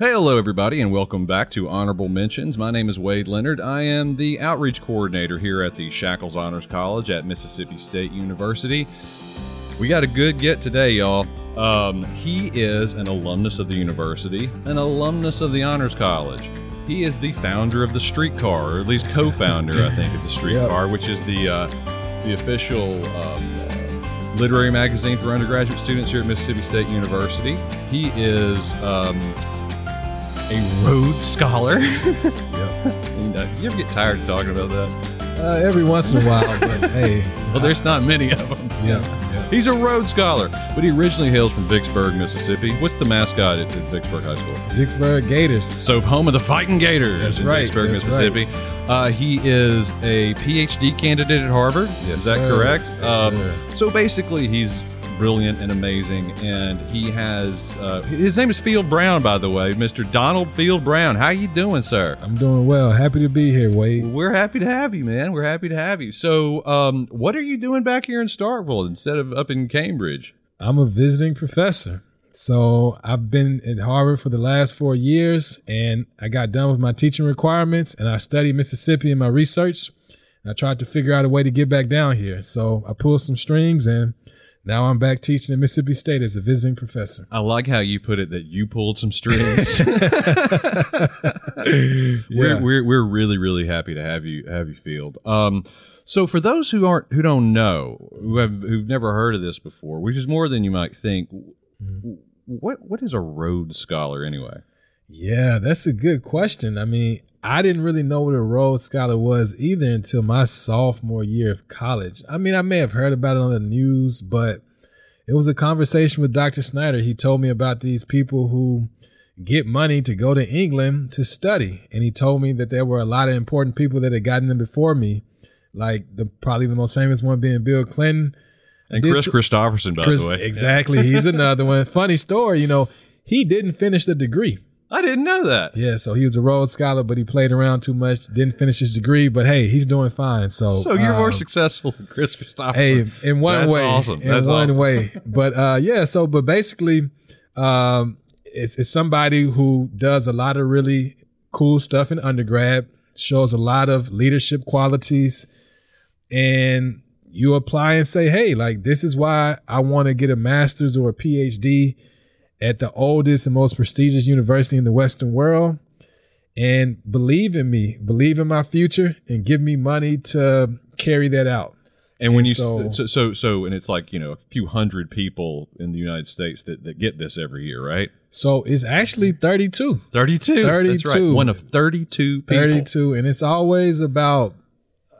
Hey, hello, everybody, and welcome back to Honorable Mentions. My name is Wade Leonard. I am the outreach coordinator here at the Shackouls Honors College at Mississippi State University. We got a good get today, y'all. Um, he is an alumnus of the university, an alumnus of the Honors College. He is the founder of the streetcar, or at least co-founder, I think, of the streetcar, which is the uh, the official um, uh, literary magazine for undergraduate students here at Mississippi State University. He is um, a Rhodes Scholar. and, uh, you ever get tired of talking about that? Uh, every once in a while, but hey, Well, there's not many of them. yeah, yeah. He's a Rhodes Scholar, but he originally hails from Vicksburg, Mississippi. What's the mascot at, at Vicksburg High School? Vicksburg Gators. So, home of the Fighting Gators That's in right, Vicksburg, that's Mississippi. Uh, he is a PhD candidate at Harvard. Yes, is that sir. correct? Um, Yes, sir. so basically, he's brilliant and amazing, and he has uh, his name is Field Brown, by the way, Mr. Donald Field Brown. How you doing, sir? I'm doing well. Happy to be here, Wade. We're happy to have you, man. We're happy to have you. So, um, what are you doing back here in Starkville instead of up in Cambridge? I'm a visiting professor. So I've been at Harvard for the last four years, and I got done with my teaching requirements, and I studied Mississippi in my research. I tried to figure out a way to get back down here. So I pulled some strings, and now I'm back teaching at Mississippi State as a visiting professor. I like how you put it that you pulled some strings. Yeah. we're, we're we're really really happy to have you have you field. Um, so for those who aren't who don't know who have who've never heard of this before, which is more than you might think, what what is a Rhodes Scholar anyway? Yeah, that's a good question. I mean, I didn't really know what a Rhodes Scholar was either until my sophomore year of college. I mean, I may have heard about it on the news, but it was a conversation with Dr. Snyder. He told me about these people who get money to go to England to study. And he told me that there were a lot of important people that had gotten them before me, like the probably the most famous one being Bill Clinton. And This- Kris Kristofferson, by Chris- the way, exactly. He's another one. Funny story, you know, he didn't finish the degree. I didn't know that. Yeah, so he was a Rhodes Scholar, but he played around too much, didn't finish his degree. But hey, he's doing fine. So, So you're more um, successful than Kris Kristofferson. Hey, in one That's way, awesome. in That's one awesome. way. But uh, yeah, so but basically, um, it's, it's somebody who does a lot of really cool stuff in undergrad, shows a lot of leadership qualities, and you apply and say, hey, like this is why I want to get a master's or a PhD at the oldest and most prestigious university in the Western world. And believe in me, believe in my future, and give me money to carry that out. And when And you so- so, so so and it's like you know a few hundred people in the United States that, that get this every year, right? So it's actually 32. Thirty two. That's right. 32. One of thirty two people. 32. And it's always about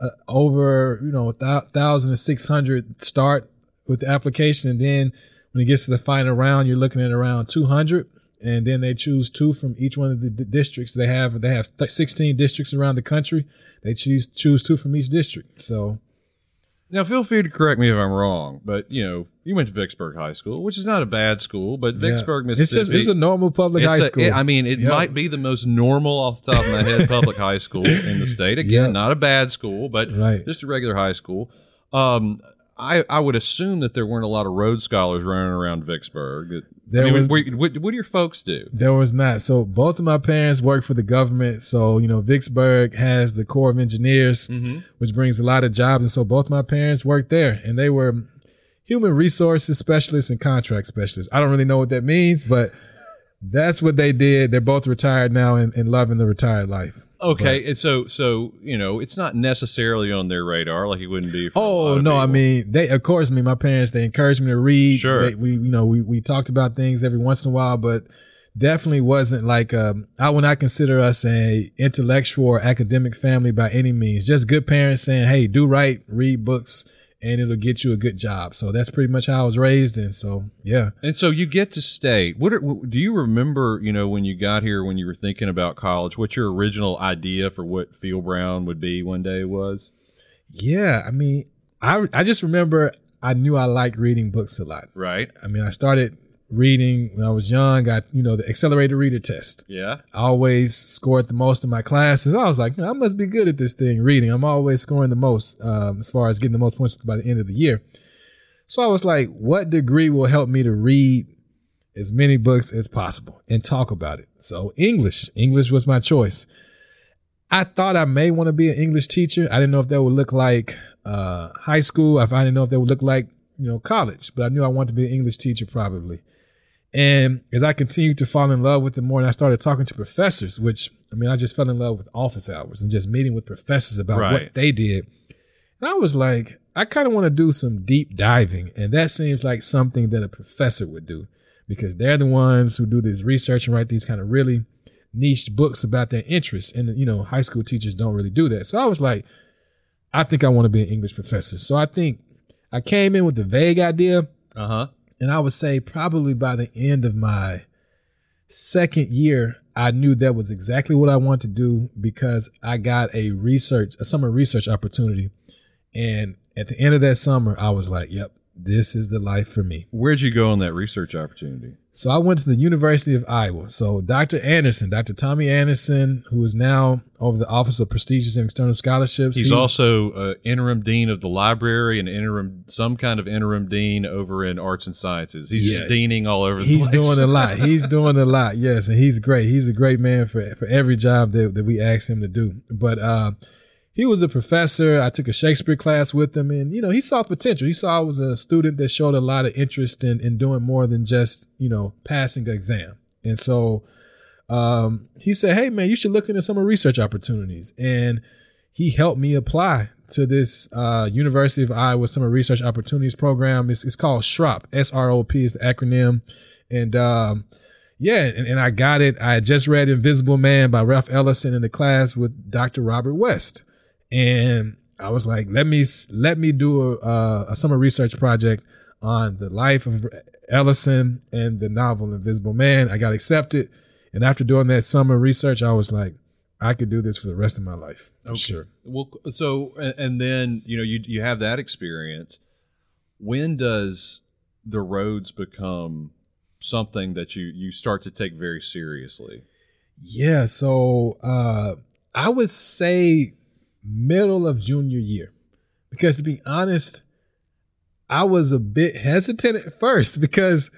uh, over, you know, 1,600 start with the application. And then when it gets to the final round, you're looking at around 200. And then they choose two from each one of the d- districts they have. They have th- 16 districts around the country. They choose choose two from each district. So Now, feel free to correct me if I'm wrong, but you know, you went to Vicksburg High School, which is not a bad school, but Vicksburg, yeah. it's Mississippi. just it's a normal public it's high a- school. it- I mean, it might be the most normal off the top of my head public high school in the state. Again, not a bad school, but Right. just a regular high school. Um, I, I would assume that there weren't a lot of Rhodes scholars running around Vicksburg. There I mean, was- what, what, what do your folks do? There was not. So both of my parents work for the government. So, you know, Vicksburg has the Corps of Engineers, Mm-hmm. which brings a lot of jobs. And so both my parents worked there and they were human resources specialists and contract specialists. I don't really know what that means, but that's what they did. They're both retired now and, and loving the retired life. Okay, and so so you know, it's not necessarily on their radar like it wouldn't be. For a lot Oh no! I mean, they of course. I mean, my parents they encouraged me to read. Sure. They, we you know we we talked about things every once in a while, but definitely wasn't like um, I would not consider us a intellectual or academic family by any means. Just good parents saying, "Hey, do right, read books, and it'll get you a good job." So that's pretty much how I was raised, and so yeah. And so you get to state. What are, do you remember? You know, when you got here, when you were thinking about college, what your original idea for what Field Brown would be one day was? Yeah, I mean, I I just remember I knew I liked reading books a lot. Right? I mean, I started reading when I was young. Got you know the accelerated reader test. Yeah. I always scored the most in my classes. I was like, I must be good at this thing, reading. I'm always scoring the most um, as far as getting the most points by the end of the year. So I was like, what degree will help me to read as many books as possible and talk about it. So English, English was my choice. I thought I may want to be an English teacher. I didn't know if that would look like uh, high school. I didn't know if that would look like you know college, but I knew I wanted to be an English teacher probably. And as I continued to fall in love with it more, and I started talking to professors, which I mean, I just fell in love with office hours and just meeting with professors about Right. what they did. And I was like, I kind of want to do some deep diving, and that seems like something that a professor would do because they're the ones who do this research and write these kind of really niche books about their interests. And you know, high school teachers don't really do that. So I was like, I think I want to be an English professor. So I think I came in with the vague idea, Uh huh. And I would say probably by the end of my second year, I knew that was exactly what I wanted to do because I got a research, a summer research opportunity. And at the end of that summer, I was like, yep, this is the life for me. Where'd you go on that research opportunity? So I went to the University of Iowa. So Dr. Anderson, Dr. Tommy Anderson, who is now over the Office of Prestigious and External Scholarships. He's he- also uh, interim dean of the library and interim, some kind of interim dean over in arts and sciences. He's Yeah. just deaning all over the he's doing a lot. He's doing a lot. Yes, and he's great. He's a great man for for every job that, that we asked him to do. But uh, he was a professor. I took a Shakespeare class with him, and you know he saw potential. He saw I was a student that showed a lot of interest in in doing more than just you know passing the exam. And so um, he said, "Hey man, you should look into summer research opportunities." And he helped me apply to this uh, University of Iowa Summer Research Opportunities Program. It's, it's called SROP. S R O P is the acronym. And um, yeah, and, and I got it. I just read Invisible Man by Ralph Ellison in the class with Dr. Robert West, and I was like, let me let me do a, a summer research project on the life of Ellison and the novel Invisible Man. I got accepted, and after doing that summer research, I was like, I could do this for the rest of my life. For Sure. Well, so and and then you know you you have that experience. When does the Rhodes become something that you you start to take very seriously? Yeah, so uh I would say middle of junior year. Because to be honest, I was a bit hesitant at first because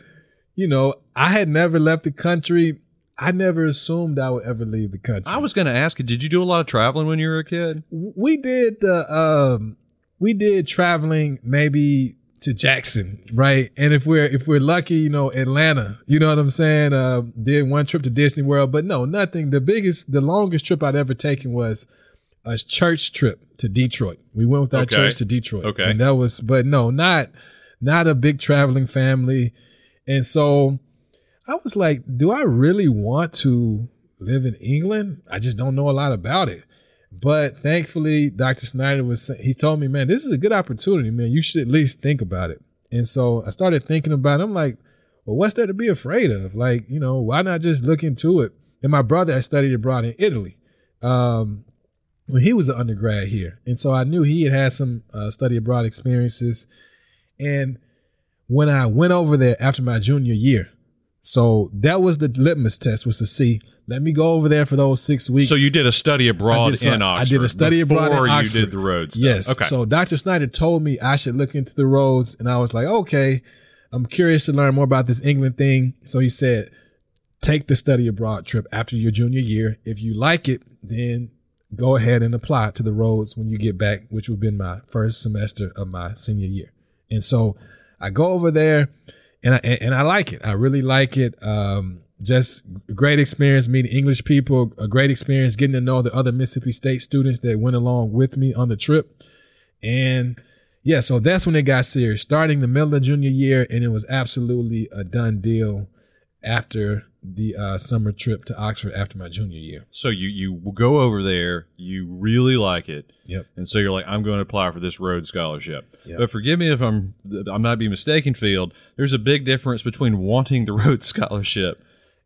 you know, I had never left the country. I never assumed I would ever leave the country. I was going to ask you, did you do a lot of traveling when you were a kid? we did the um we did traveling maybe to Jackson, right? And if we're if we're lucky, you know, Atlanta, you know what I'm saying? Uh did one trip to Disney World, but no, nothing. The biggest the longest trip I'd ever taken was a church trip to Detroit. We went with our Okay. church to Detroit. Okay. And that was but no, not not a big traveling family. And so I was like, do I really want to live in England? I just don't know a lot about it. But thankfully, Dr. Snyder was he told me, man, this is a good opportunity, man. You should at least think about it. And so I started thinking about it. I'm like, well, what's there to be afraid of? Like, you know, why not just look into it? And my brother had studied abroad in Italy. Um, when he was an undergrad here. And so I knew he had had some uh, study abroad experiences. And when I went over there after my junior year, so that was the litmus test was to see, let me go over there for those six weeks. So you did a study abroad I did some- in I did a study abroad in before you did the road stuff. Yes. Okay. So Dr. Snyder told me I should look into the Rhodes, and I was like, okay, I'm curious to learn more about this England thing. So he said, take the study abroad trip after your junior year. If you like it, then go ahead and apply to the Rhodes when you get back, which would have been my first semester of my senior year. And so I go over there and I, and I like it. I really like it. Um, just great experience meeting English people, a great experience getting to know the other Mississippi State students that went along with me on the trip. And yeah, so that's when it got serious, starting the middle of junior year. And it was absolutely a done deal after the uh, summer trip to Oxford after my junior year. So you you go over there, you really like it, Yep. and so you're like, I'm going to apply for this Rhodes scholarship. Yep. But forgive me if I'm I might be mistaken, Field. There's a big difference between wanting the Rhodes scholarship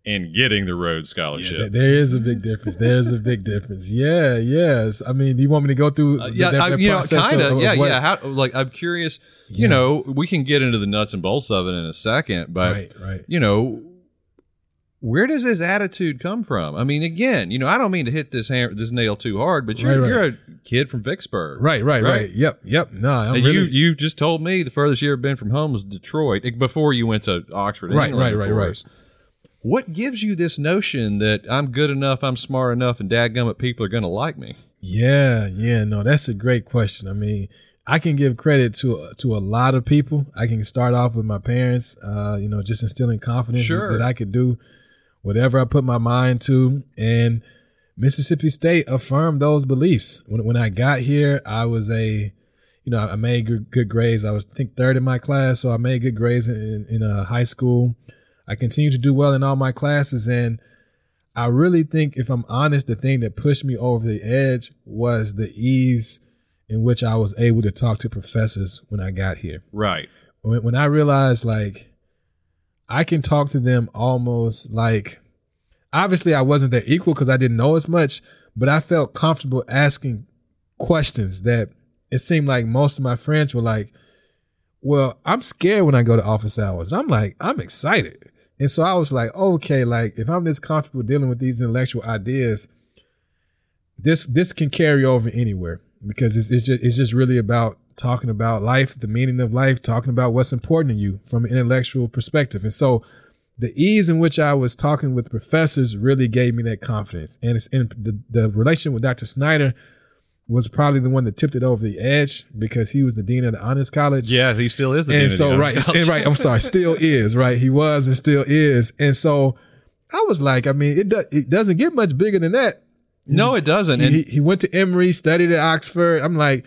and getting the Rhodes scholarship. Th- there is a big difference. There's a big difference. Yeah, yes. I mean, do you want me to go through? Uh, yeah, that- I, that you know, kind of Yeah, what- yeah. How, like, I'm curious. Yeah. You know, we can get into the nuts and bolts of it in a second, but right, right. you know, where does this attitude come from? I mean, again, you know, I don't mean to hit this hammer, this nail too hard, but you're Right, right. you're a kid from Vicksburg, Right, right, right, Right. Yep, yep. No, really, you you just told me the furthest you ever been from home was Detroit eh, before you went to Oxford. Right, England, right, right, right. What gives you this notion that I'm good enough, I'm smart enough, and dadgummit people are going to like me? Yeah, yeah, no, that's a great question. I mean, I can give credit to to a lot of people. I can start off with my parents, uh, you know, just instilling confidence Sure. that I could do whatever I put my mind to, and Mississippi State affirmed those beliefs. When when I got here, I was a, you know, I made good, good grades. I was I think third in my class, so I made good grades in in uh, high school. I continued to do well in all my classes, and I really think, if I'm honest, the thing that pushed me over the edge was the ease in which I was able to talk to professors when I got here. Right. When, when I realized, like, I can talk to them almost like, obviously, I wasn't their equal because I didn't know as much, but I felt comfortable asking questions that it seemed like most of my friends were like, well, I'm scared when I go to office hours. I'm like, I'm excited. And so I was like, okay, like if I'm this comfortable dealing with these intellectual ideas, this this can carry over anywhere because it's, it's just it's just really about talking about life, the meaning of life, talking about what's important to you from an intellectual perspective. And so the ease in which I was talking with professors really gave me that confidence. And it's in the, the relation with Dr. Snyder was probably the one that tipped it over the edge because he was the dean of the honors college Yeah, he still is the dean and of so the right, and right. I'm sorry, still is right. He was and still is, and so I was like, I mean, it do, it doesn't get much bigger than that. No, it doesn't. He, And he, he went to Emory, studied at Oxford. I'm like,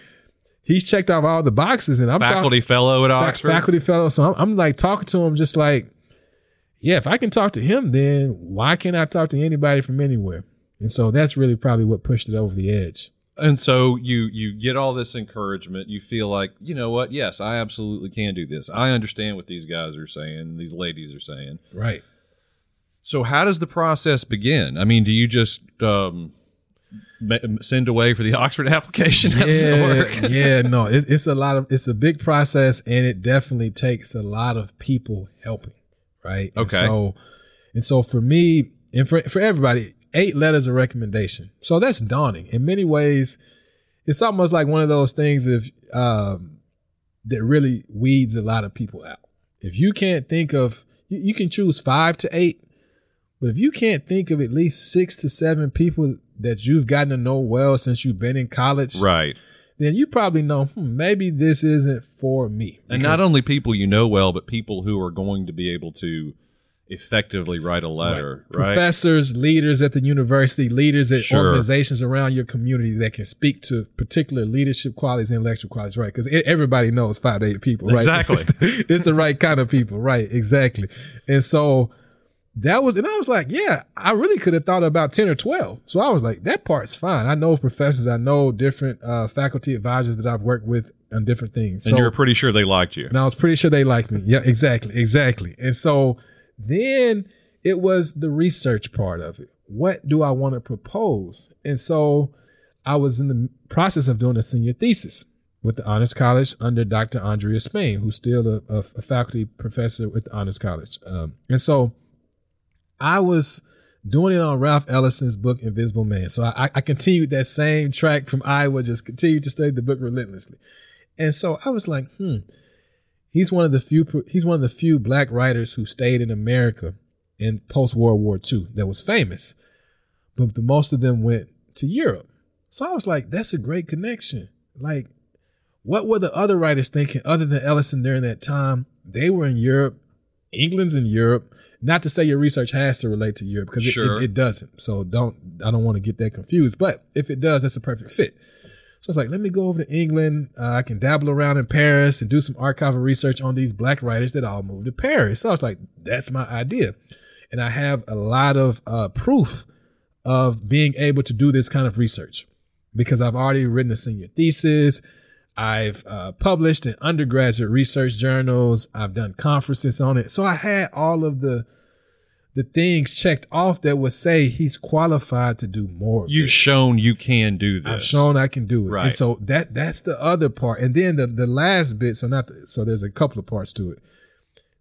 he's checked off all the boxes, and I'm faculty fellow at Oxford. faculty fellow. So I'm, I'm like talking to him, just like, yeah, if I can talk to him, then why can't I talk to anybody from anywhere? And so that's really probably what pushed it over the edge. And so you you get all this encouragement. You feel like you know what? Yes, I absolutely can do this. I understand what these guys are saying. These ladies are saying. Right. So how does the process begin? I mean, do you just um, send away for the Oxford application? How does it work? yeah, yeah, no, it, it's a lot of it's a big process, and it definitely takes a lot of people helping, right? And Okay. so, and so for me, and for for everybody, eight letters of recommendation. So that's daunting. In many ways, it's almost like one of those things if um, that really weeds a lot of people out. If you can't think of, you, you can choose five to eight, but if you can't think of at least six to seven people that you've gotten to know well since you've been in college, Right. then you probably know hmm, maybe this isn't for me. And not only people you know well, but people who are going to be able to effectively write a letter, right? professors, leaders at the university, leaders at Sure. organizations around your community that can speak to particular leadership qualities and intellectual qualities, right? Because everybody knows five to eight people, right? Exactly. It's, the, it's the right kind of people, right? Exactly. And so that was, and I was like, yeah, I really could have thought about 10 or 12. So I was like, that part's fine. I know professors, I know different uh, faculty advisors that I've worked with on different things. and you're pretty sure they liked you. and I was pretty sure they liked me. Yeah, exactly, exactly. And so then it was the research part of it. What do I want to propose? And so I was in the process of doing a senior thesis with the Honors College under Dr. Andrea Spain, who's still a, a, a faculty professor with the Honors College. Um, and so I was doing it on Ralph Ellison's book Invisible Man. So I, I continued that same track from Iowa, just continued to study the book relentlessly. And so I was like, hmm, he's one of the few he's one of the few black writers who stayed in America in post World War II that was famous. But the most of them went to Europe. So I was like, that's a great connection. Like, what were the other writers thinking other than Ellison during that time? They were in Europe. England's in Europe. Not to say your research has to relate to Europe because it, Sure. it, it doesn't. So don't I don't want to get that confused. But if it does, that's a perfect fit. So I was like, let me go over to England. Uh, I can dabble around in Paris and do some archival research on these black writers that all moved to Paris. So I was like, that's my idea. And I have a lot of uh, proof of being able to do this kind of research because I've already written a senior thesis. I've uh, published in undergraduate research journals. I've done conferences on it. So I had all of the the things checked off that would say he's qualified to do more. You've shown you can do this. I've shown I can do it. Right. And so that that's the other part. And then the the last bit, so not the, so there's a couple of parts to it.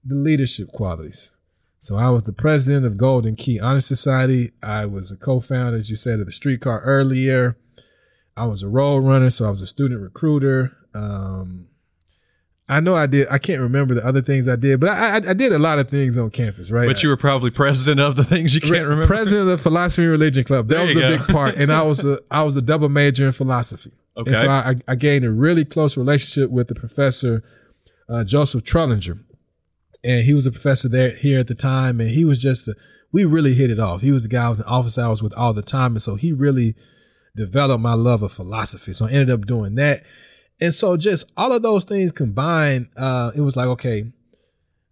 The leadership qualities. So I was the president of Golden Key Honor Society. I was a co-founder, as you said, of the streetcar earlier. I was a road runner, so I was a student recruiter. Um, I know I did. I can't remember the other things I did, but I, I, I did a lot of things on campus, right? But you were probably president of the things you can't remember. President of the Philosophy and Religion Club. That There was a go. big part, and I was a I was a double major in philosophy. Okay. And so I, I gained a really close relationship with the professor uh, Joseph Trullinger, and he was a professor there here at the time, and he was just a, we really hit it off. He was the guy I was in office hours with all the time, and so he really developed my love of philosophy. So I ended up doing that, and so just all of those things combined, uh, it was like okay,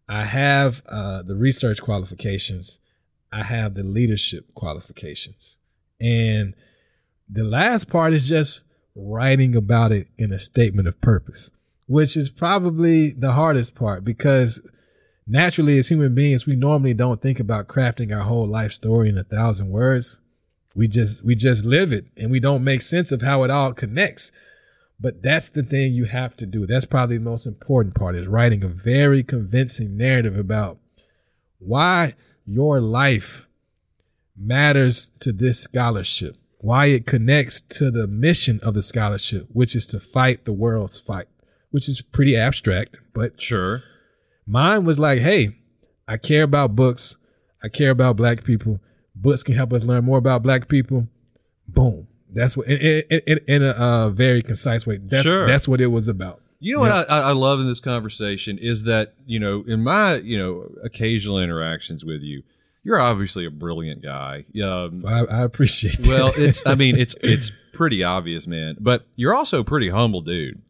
I have uh, the research qualifications, I have the leadership qualifications, and the last part is just writing about it in a statement of purpose, which is probably the hardest part because naturally, as human beings, we normally don't think about crafting our whole life story in a thousand words. We just we just live it and we don't make sense of how it all connects. But that's the thing you have to do. That's probably the most important part is writing a very convincing narrative about why your life matters to this scholarship, why it connects to the mission of the scholarship, which is to fight the world's fight, which is pretty abstract, but Sure. mine was like, hey, I care about books. I care about black people. Books can help us learn more about black people. Boom. That's what, in, in, in, a uh, very concise way. That, Sure. That's what it was about. You know what I, I I love in this conversation is that you know in my you know occasional interactions with you, you're obviously a brilliant guy. Um, I, I appreciate that. well, it's I mean it's it's pretty obvious, man. But you're also a pretty humble dude.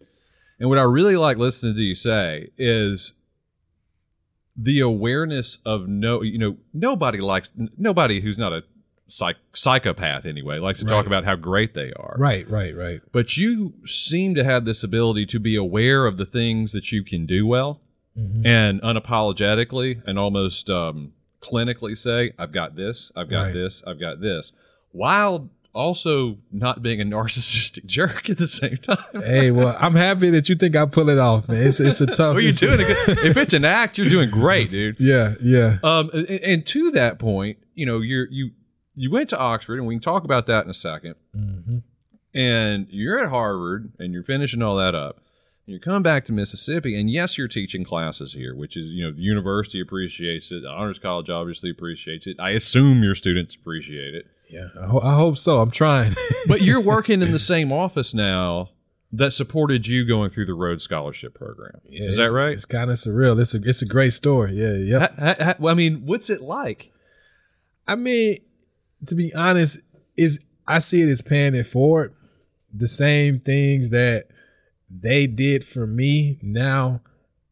And what I really like listening to you say is the awareness of no, you know, nobody likes nobody who's not a psych, psychopath anyway likes to talk about how great they are. right, right, right. But you seem to have this ability to be aware of the things that you can do well Mhm. and unapologetically and almost um, clinically say, I've got this, I've got Right. this, I've got this, while also not being a narcissistic jerk at the same time. hey, well, I'm happy that you think I pull it off, man. It's, it's a tough. Well, you're doing a good. If it's an act, you're doing great, dude. Yeah, yeah. Um, and, and to that point, you know, you're you you went to Oxford, and we can talk about that in a second. hmm and you're at Harvard and you're finishing all that up. And you're coming back to Mississippi, and yes, you're teaching classes here, which is, you know, the university appreciates it. The Honors College obviously appreciates it. I assume your students appreciate it. Yeah, I, ho- I hope so. I'm trying. But you're working in the same office now that supported you going through the Rhodes Scholarship Program. Yeah, is that right? It's kind of surreal. It's a it's a great story. Yeah, yeah. Ha- well, I mean, what's it like? I mean, to be honest, is I see it as paying it forward. The same things that they did for me, now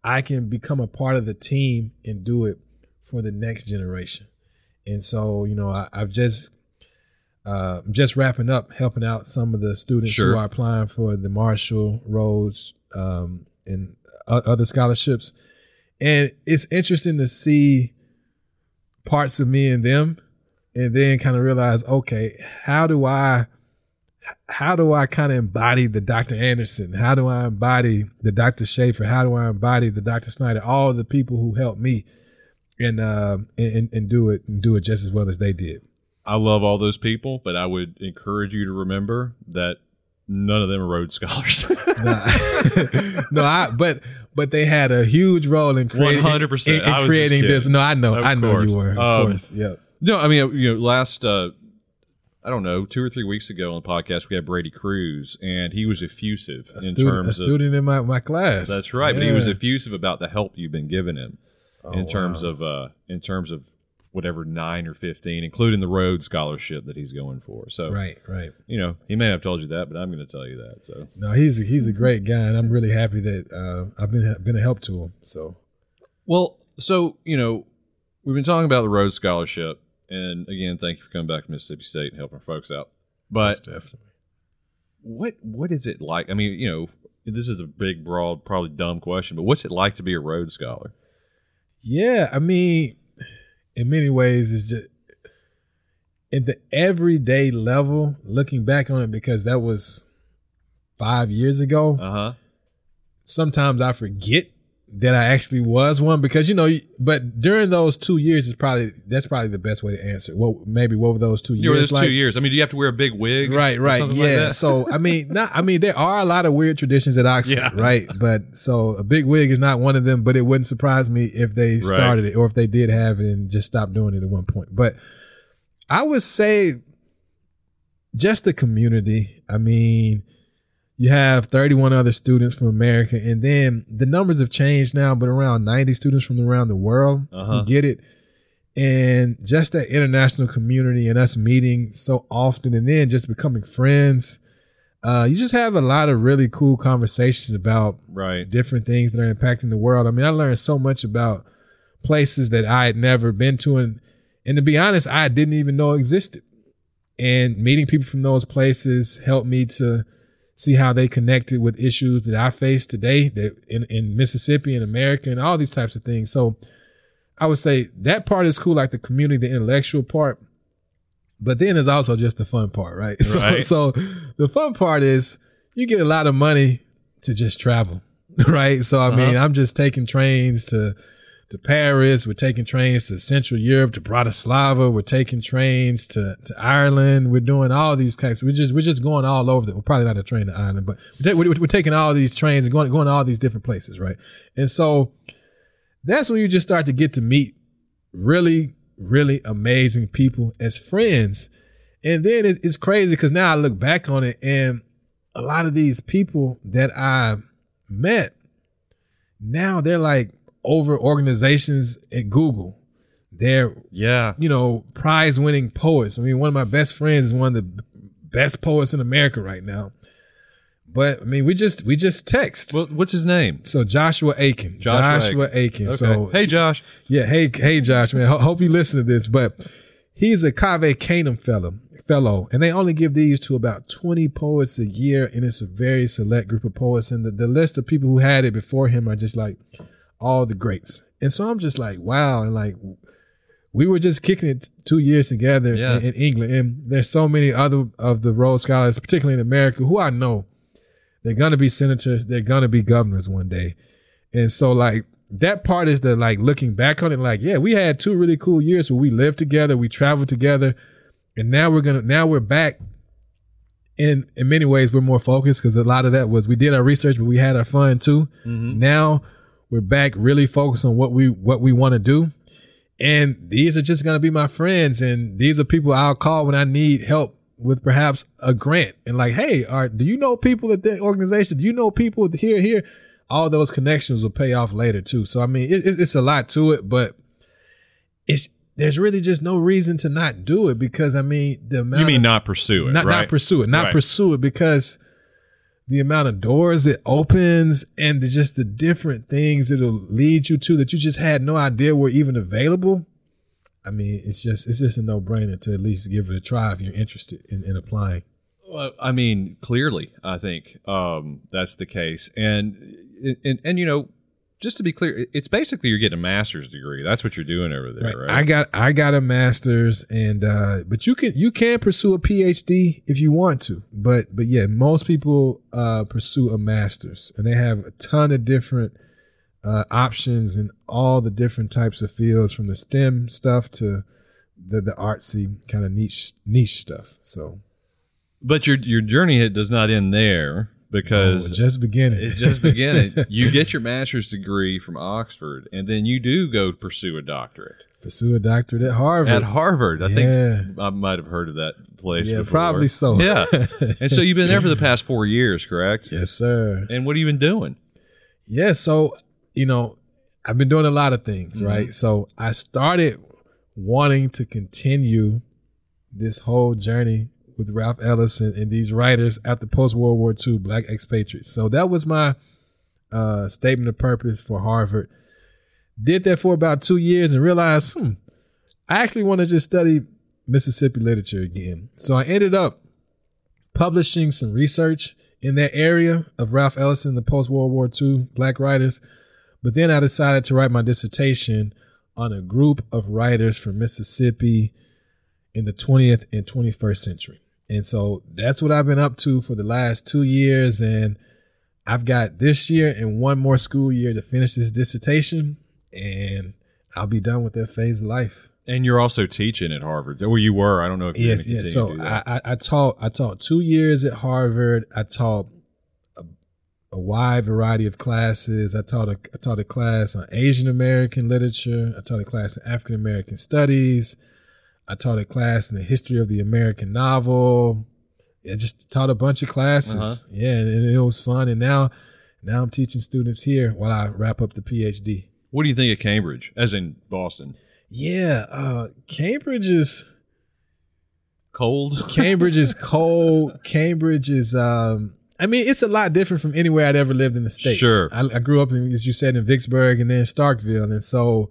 I can become a part of the team and do it for the next generation. And so, you know, I, I've just uh, just wrapping up, helping out some of the students Sure. who are applying for the Marshall, Rhodes, um, and other scholarships. And it's interesting to see parts of me and them and then kind of realize okay how do i how do i kind of embody the dr anderson how do i embody the dr schaefer how do i embody the dr snyder all the people who helped me and uh and, and do it and do it just as well as they did I love all those people, but I would encourage you to remember that none of them are Rhodes Scholars. no, no I but but they had a huge role in creating 100%. in, in I was just creating this no i know Of i know course. you were of Um, course yep No, I mean, you know, last, uh, I don't know, two or three weeks ago on the podcast, we had Brady Cruz, and he was effusive a in student, a terms of. student in my, my class That's right, but he was effusive about the help you've been giving him in Oh, terms wow. of, uh, in terms of whatever nine or fifteen, including the Rhodes scholarship that he's going for. So, right right you know, he may have told you that, but I'm going to tell you that. So, No, he's he's a great guy, and I'm really happy that uh, I've been been a help to him. So Well, so you know, we've been talking about the Rhodes Scholarship, and again, thank you for coming back to Mississippi State and helping our folks out. But definitely. what what is it like? I mean, you know, this is a big, broad, probably dumb question, but what's it like to be a Rhodes Scholar? Yeah, I mean, in many ways, it's just at the everyday level. Looking back on it, because that was five years ago. Uh huh. Sometimes I forget that I actually was one because you know, but during those two years is probably that's probably the best way to answer. What maybe what were those two You were years those like? two years. I mean, do you have to wear a big wig? Right, right, like yeah. that? so I mean, not I mean, there are a lot of weird traditions at Oxford, Yeah. right? But so a big wig is not one of them. But it wouldn't surprise me if they started it or if they did have it and just stopped doing it at one point. But I would say just the community. I mean, you have 31 other students from America, and then the numbers have changed now, but around 90 students from around the world Uh-huh. who get it. And just that international community and us meeting so often and then just becoming friends. Uh, you just have a lot of really cool conversations about right. different things that are impacting the world. I mean, I learned so much about places that I had never been to, and and to be honest, I didn't even know existed. And meeting people from those places helped me to see how they connected with issues that I face today, that in, in Mississippi and America, and all these types of things. So, I would say that part is cool, like the community, the intellectual part. But then there's also just the fun part, right? Right. so the fun part is you get a lot of money to just travel, right? So I mean, uh-huh. I'm just taking trains to to Paris. We're taking trains to Central Europe, to Bratislava. We're taking trains to, to Ireland. We're doing all these types. We're just we're just going all over. The, we're probably not a train to Ireland, but we're, we're, taking all these trains and going going to all these different places, right? And so that's when you just start to get to meet really really amazing people as friends. And then it, it's crazy because now I look back on it and a lot of these people that I met now they're like over organizations at Google. They're, Yeah. you know, prize winning poets. I mean, one of my best friends is one of the best poets in America right now. But I mean, we just we just text. Well, what's his name? so Joshua Aiken. Joshua Joshua, Aiken. Okay. So hey, Josh. yeah, hey, hey, Josh, man. Ho- hope you listen to this, but he's a Cave Canem fellow, fellow, and they only give these to about twenty poets a year, and it's a very select group of poets. And the, the list of people who had it before him are just like all the greats. And so I'm just like, wow, and like we were just kicking it two years together Yeah. in, in England, and there's so many other of the Rhodes Scholars, particularly in America, who I know they're gonna be senators, they're gonna be governors one day. And so like that part is the like looking back on it, like, yeah, we had two really cool years where we lived together, we traveled together, and now we're gonna now we're back. In in many ways, we're more focused because a lot of that was we did our research, but we had our fun too. Mm-hmm. Now we're back really focused on what we what we want to do. And these are just gonna be my friends, and these are people I'll call when I need help with perhaps a grant. And like, hey, are do you know people at that organization? Do you know people here here? All those connections will pay off later too. So I mean, it, it- it's a lot to it, but it's there's really just no reason to not do it because I mean the amount You mean of, not pursue it, not right? not pursue it, not Right. pursue it because the amount of doors it opens and the, just the different things it'll lead you to that you just had no idea were even available. I mean, it's just it's just a no brainer to at least give it a try if you're interested in, in applying. Well, I mean, clearly, I think um, that's the case, and, and and you know, just to be clear, it's basically you're getting a master's degree. That's what you're doing over there, right? I got I got a master's and uh but you can you can pursue a PhD if you want to. But but yeah, most people uh pursue a master's and they have a ton of different uh options in all the different types of fields from the STEM stuff to the the artsy kind of niche niche stuff. So but your your journey does not end there oh, because just beginning. it's just beginning. you get your master's degree from Oxford, and then you do go pursue a doctorate pursue a doctorate at Harvard. at Harvard. I Yeah. think I might have heard of that place. yeah, before. probably so. Yeah, and so you've been there for the past four years, correct? yes, sir. And what have you been doing? Yeah, so you know, I've been doing a lot of things, Mhm. right? So I started wanting to continue this whole journey with Ralph Ellison and these writers after post World War II Black expatriates. So that was my uh, statement of purpose for Harvard. Did that for about two years and realized, hmm, I actually want to just study Mississippi literature again. So I ended up publishing some research in that area of Ralph Ellison, the post World War II black writers. But then I decided to write my dissertation on a group of writers from Mississippi in the 20th and 21st century. And so that's what I've been up to for the last two years. And I've got this year and one more school year to finish this dissertation, and I'll be done with that phase of life. And you're also teaching at Harvard. Well, you were. I don't know if you're Yes, yes. So to do that. I, I, I taught I taught two years at Harvard. I taught a, a wide variety of classes. I taught a I taught a class on Asian American literature. I taught a class in African American studies. I taught a class in the history of the American novel. I just taught a bunch of classes. Uh-huh. Yeah, and it was fun. And now now I'm teaching students here while I wrap up the PhD. what do you think of Cambridge, as in Boston? Yeah, uh, Cambridge is Cold. Cambridge is cold. Cambridge is, um, I mean, it's a lot different from anywhere I'd ever lived in the states. Sure. I, I grew up in, as you said, in Vicksburg and then Starkville, and so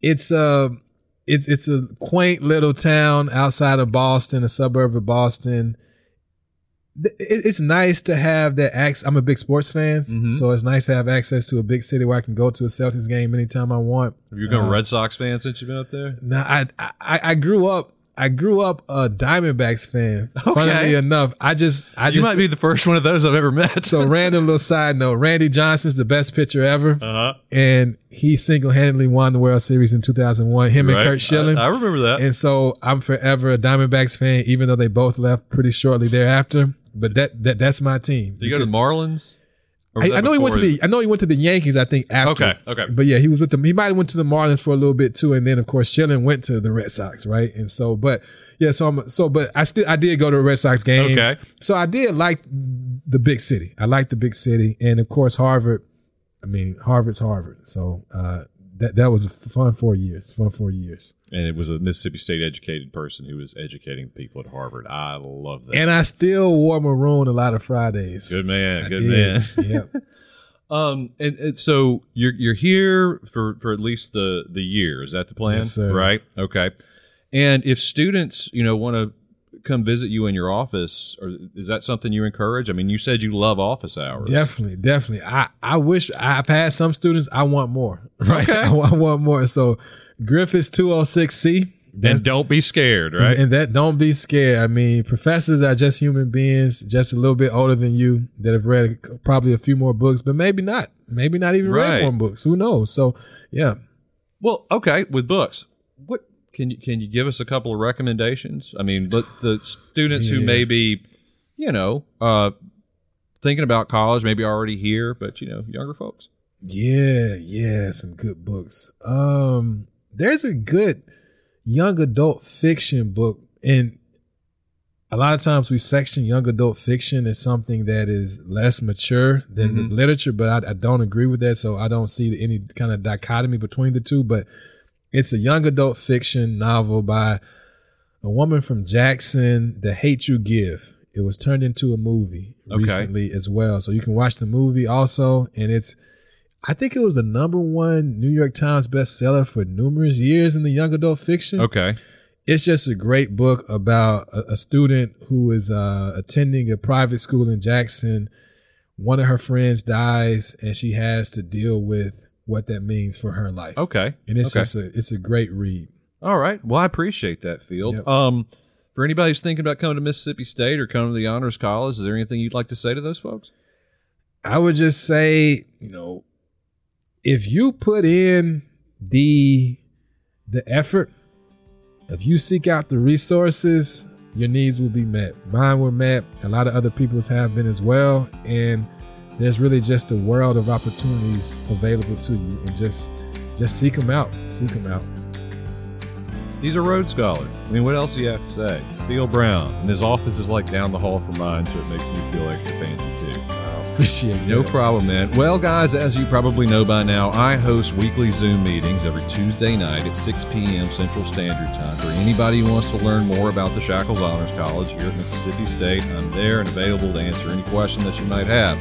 it's a it's it's a quaint little town outside of Boston, a suburb of Boston. It's nice to have that access. I'm a big sports fan, Mhm. so it's nice to have access to a big city where I can go to a Celtics game anytime I want. Have you become Uh, a Red Sox fan since you've been up there? no, I, I I grew up. I grew up a Diamondbacks fan. Okay. Funnily enough, I just I you just might be the first one of those I've ever met. so random little side note. Randy Johnson's the best pitcher ever, uh-huh. and he single handedly won the World Series in 2001. Him and Right. Curt Schilling. I, I remember that. and so I'm forever a Diamondbacks fan, even though they both left pretty shortly thereafter. But that that that's my team. Did you go to the Marlins? I, I know he went to the I know he went to the Yankees. I think after. Okay, okay. But yeah, he was with them. He might have went to the Marlins for a little bit too, and then of course Schilling went to the Red Sox, right? And so, but yeah, so I'm so, but I still I did go to the Red Sox games. Okay. So I did like the big city. I like the big city, and of course Harvard. I mean Harvard's Harvard. So uh, that that was a fun four years. Fun four years. And it was a Mississippi State educated person who was educating people at Harvard. I love that. And I still wore maroon a lot of Fridays. good man, I good did. man. Yep. Um, and, and so you're you're here for for at least the the year. Is that the plan? Yes, sir. Right. Okay. And if students, you know, want to come visit you in your office, or is that something you encourage? I mean, you said you love office hours. Definitely, definitely. I, I wish I've had some students. I want more. Right. Okay. I, want- I want more. So Griffis 206C. that's- And don't be scared, right? And, and that don't be scared. I mean, professors are just human beings, just a little bit older than you that have read probably a few more books, but maybe not. Maybe not even Right. read more books. Who knows? So yeah. Well, okay, with books, what can you can you give us a couple of recommendations? I mean, let the students who Yeah. may be, you know, uh, thinking about college, maybe already here, but you know, younger folks. Yeah, yeah, some good books. Um, there's a good young adult fiction book, and a lot of times we section young adult fiction as something that is less mature than Mhm. the literature, but I, I don't agree with that. So I don't see any kind of dichotomy between the two. But it's a young adult fiction novel by a woman from Jackson, The Hate You Give. It was turned into a movie Okay. recently as well. So you can watch the movie also. And it's, I think it was the number one New York Times bestseller for numerous years in the young adult fiction. Okay, It's just a great book about a, a student who is uh, attending a private school in Jackson. One of her friends dies, and she has to deal with what that means for her life. okay, And it's okay. just a it's a great read. all right. Well, I appreciate that, Field. Yep. Um, for anybody who's thinking about coming to Mississippi State or coming to the Honors College, is there anything you'd like to say to those folks? I would just say, you know, if you put in the the effort, if you seek out the resources, your needs will be met. Mine were met. A lot of other people's have been as well. And there's really just a world of opportunities available to you. And just just seek them out. Seek them out. He's a Rhodes Scholar. I mean, what else do you have to say? Field Brown, and his office is like down the hall from mine, so it makes me feel extra fancy too. Appreciate it. No problem, man. Well, guys, as you probably know by now, I host weekly Zoom meetings every Tuesday night at 6 p.m. Central Standard Time. For anybody who wants to learn more about the Shackouls Honors College here at Mississippi State, I'm there and available to answer any question that you might have.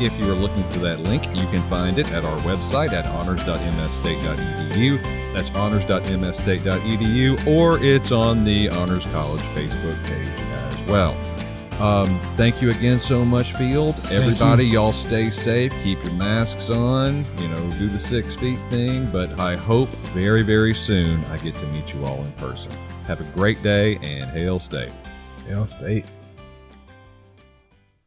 If you are looking for that link, you can find it at our website at honors.msstate.edu. That's honors.msstate.edu, or it's on the Honors College Facebook page as well. Um, thank you again so much, Field. Everybody, y'all stay safe. Keep your masks on. You know, do the six feet thing. But I hope very, very soon I get to meet you all in person. Have a great day and hail state. Hail State.